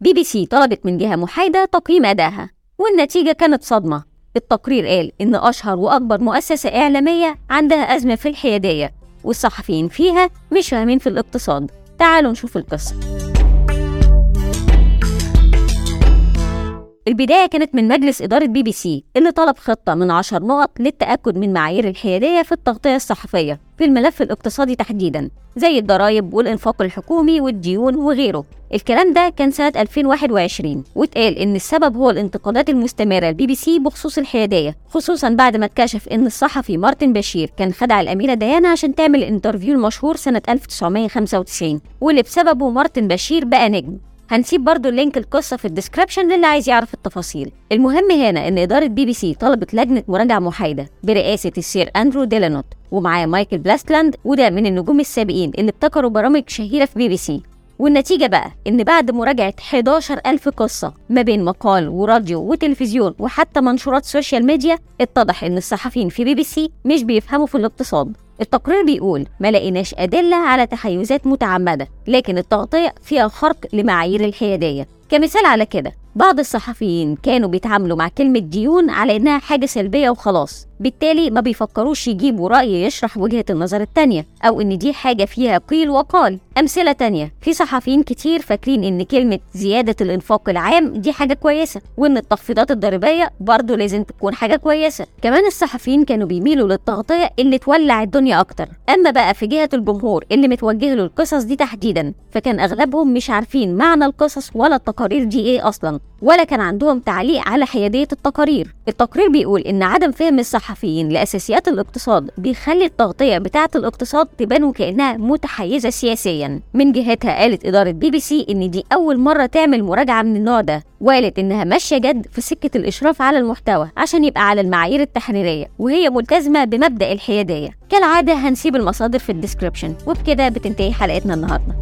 بي بي سي طلبت من جهة محايدة تقييم أدائها والنتيجة كانت صدمة. التقرير قال إن أشهر وأكبر مؤسسة إعلامية عندها أزمة في الحيادية والصحفيين فيها مش فاهمين في الاقتصاد. تعالوا نشوف القصة. البداية كانت من مجلس إدارة بي بي سي اللي طلب خطة من عشر نقط للتأكد من معايير الحيادية في التغطية الصحفية في الملف الاقتصادي تحديدا زي الضرائب والإنفاق الحكومي والديون وغيره. الكلام ده كان سنة 2021 واتقال إن السبب هو الانتقادات المستمرة لبي بي سي بخصوص الحيادية خصوصا بعد ما اتكشف إن الصحفي مارتن بشير كان خدع الأميرة ديانا عشان تعمل ال interview المشهور سنة 1995 واللي بسببه مارتن بشير بقى نجم. هنسيب برضو ال link القصة في ال description للي عايز يعرف التفاصيل. المهم هنا إن إدارة بي بي سي طلبت لجنة مراجعة محايدة برئاسة السير أندرو ديلنوت ومعاه مايكل بلاستلاند وده من النجوم السابقين اللي ابتكروا برامج شهيرة في بي بي سي. والنتيجة بقى إن بعد مراجعة 11 ألف قصة ما بين مقال وراديو وتلفزيون وحتى منشورات social media اتضح إن الصحفيين في بي بي سي مش بيفهموا في الاقتصاد. التقرير بيقول ما لقيناش أدلة على تحيزات متعمدة لكن التغطية فيها خرق لمعايير الحيادية. كمثال على كده بعض الصحفيين كانوا بيتعاملوا مع كلمة ديون على إنها حاجة سلبية وخلاص بالتالي ما بيفكروش يجيبوا رأي يشرح وجهة النظر التانية أو إن دي حاجة فيها قيل وقال. أمثلة تانية في صحفيين كتير فاكرين إن كلمة زيادة الإنفاق العام دي حاجة كويسة وإن التخفيضات الضريبية برضه لازم تكون حاجة كويسة. كمان الصحفيين كانوا بيميلوا للتغطية اللي تولع الدنيا أكتر. أما بقى في جهة الجمهور اللي متوجه له القصص دي تحديدا فكان أغلبهم مش عارفين معنى القصص ولا التقارير دي إيه أصلا ولا كان عندهم تعليق على حيادية التقارير. التقرير بيقول إن عدم فهم الصحفيين لأساسيات الاقتصاد بيخلي التغطية بتاعة الاقتصاد تبان وكأنها متحيزة سياسيا. من جهتها قالت إدارة بي بي سي إن دي أول مرة تعمل مراجعة من النوع ده وقالت إنها ماشية جد في سكة الإشراف على المحتوى عشان يبقى على المعايير التحريرية وهي ملتزمة بمبدأ الحيادية. كالعادة هنسيب المصادر في ال description وبكده بتنتهي حلقتنا النهارده.